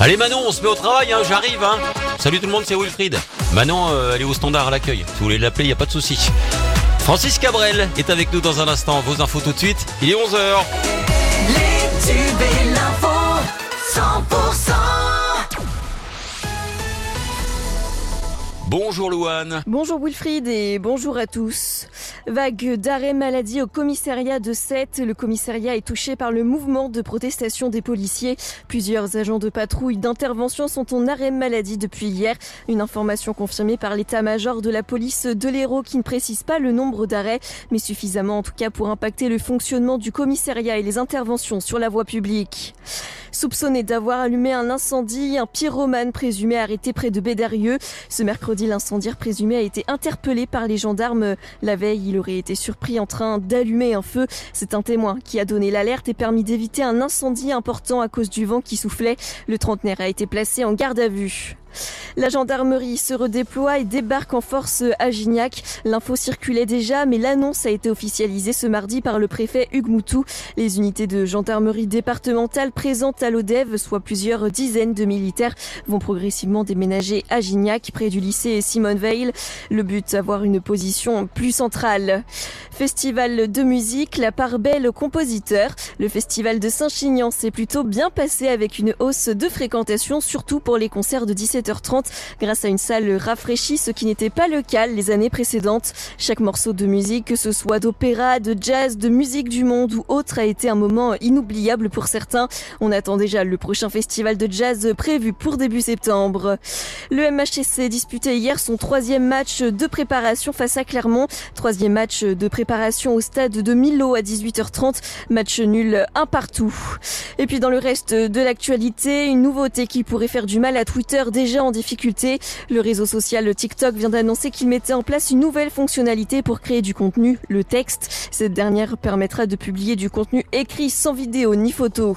Allez Manon, on se met au travail, hein, j'arrive. Hein. Salut tout le monde, c'est Wilfried. Manon, euh, elle est au standard à l'accueil. Si vous voulez l'appeler, il a pas de souci. Francis Cabrel est avec nous dans un instant. Vos infos tout de suite. Il est 11h. Les tubes et l'info 100% Bonjour Louane. Bonjour Wilfried et bonjour à tous. Vague d'arrêt maladie au commissariat de Sète. Le commissariat est touché par le mouvement de protestation des policiers. Plusieurs agents de patrouille d'intervention sont en arrêt maladie depuis hier. Une information confirmée par l'état-major de la police de l'Hérault qui ne précise pas le nombre d'arrêts, mais suffisamment en tout cas pour impacter le fonctionnement du commissariat et les interventions sur la voie publique. Soupçonné d'avoir allumé un incendie, un pyromane présumé arrêté près de Bédarieux. Ce mercredi, l'incendiaire présumé a été interpellé par les gendarmes. La veille, il aurait été surpris en train d'allumer un feu. C'est un témoin qui a donné l'alerte et permis d'éviter un incendie important à cause du vent qui soufflait. Le trentenaire a été placé en garde à vue. La gendarmerie se redéploie et débarque en force à Gignac. L'info circulait déjà, mais l'annonce a été officialisée ce mardi par le préfet Hugues Moutou. Les unités de gendarmerie départementale présentes à l'ODEV, soit plusieurs dizaines de militaires, vont progressivement déménager à Gignac, près du lycée Simone Veil. Le but, avoir une position plus centrale. Festival de musique, la part belle compositeur. Le festival de Saint-Chinian s'est plutôt bien passé avec une hausse de fréquentation, surtout pour les concerts de 17h30 grâce à une salle rafraîchie, ce qui n'était pas le cas les années précédentes. Chaque morceau de musique, que ce soit d'opéra, de jazz, de musique du monde ou autre, a été un moment inoubliable pour certains. On attend déjà le prochain festival de jazz prévu pour début septembre. Le MHSC disputait hier son troisième match de préparation face à Clermont. Troisième match de préparation au stade de Milo à 18h30. Match nul un partout. Et puis dans le reste de l'actualité, une nouveauté qui pourrait faire du mal à Twitter déjà en difficulté. Le réseau social TikTok vient d'annoncer qu'il mettait en place une nouvelle fonctionnalité pour créer du contenu, le texte. Cette dernière permettra de publier du contenu écrit sans vidéo ni photo.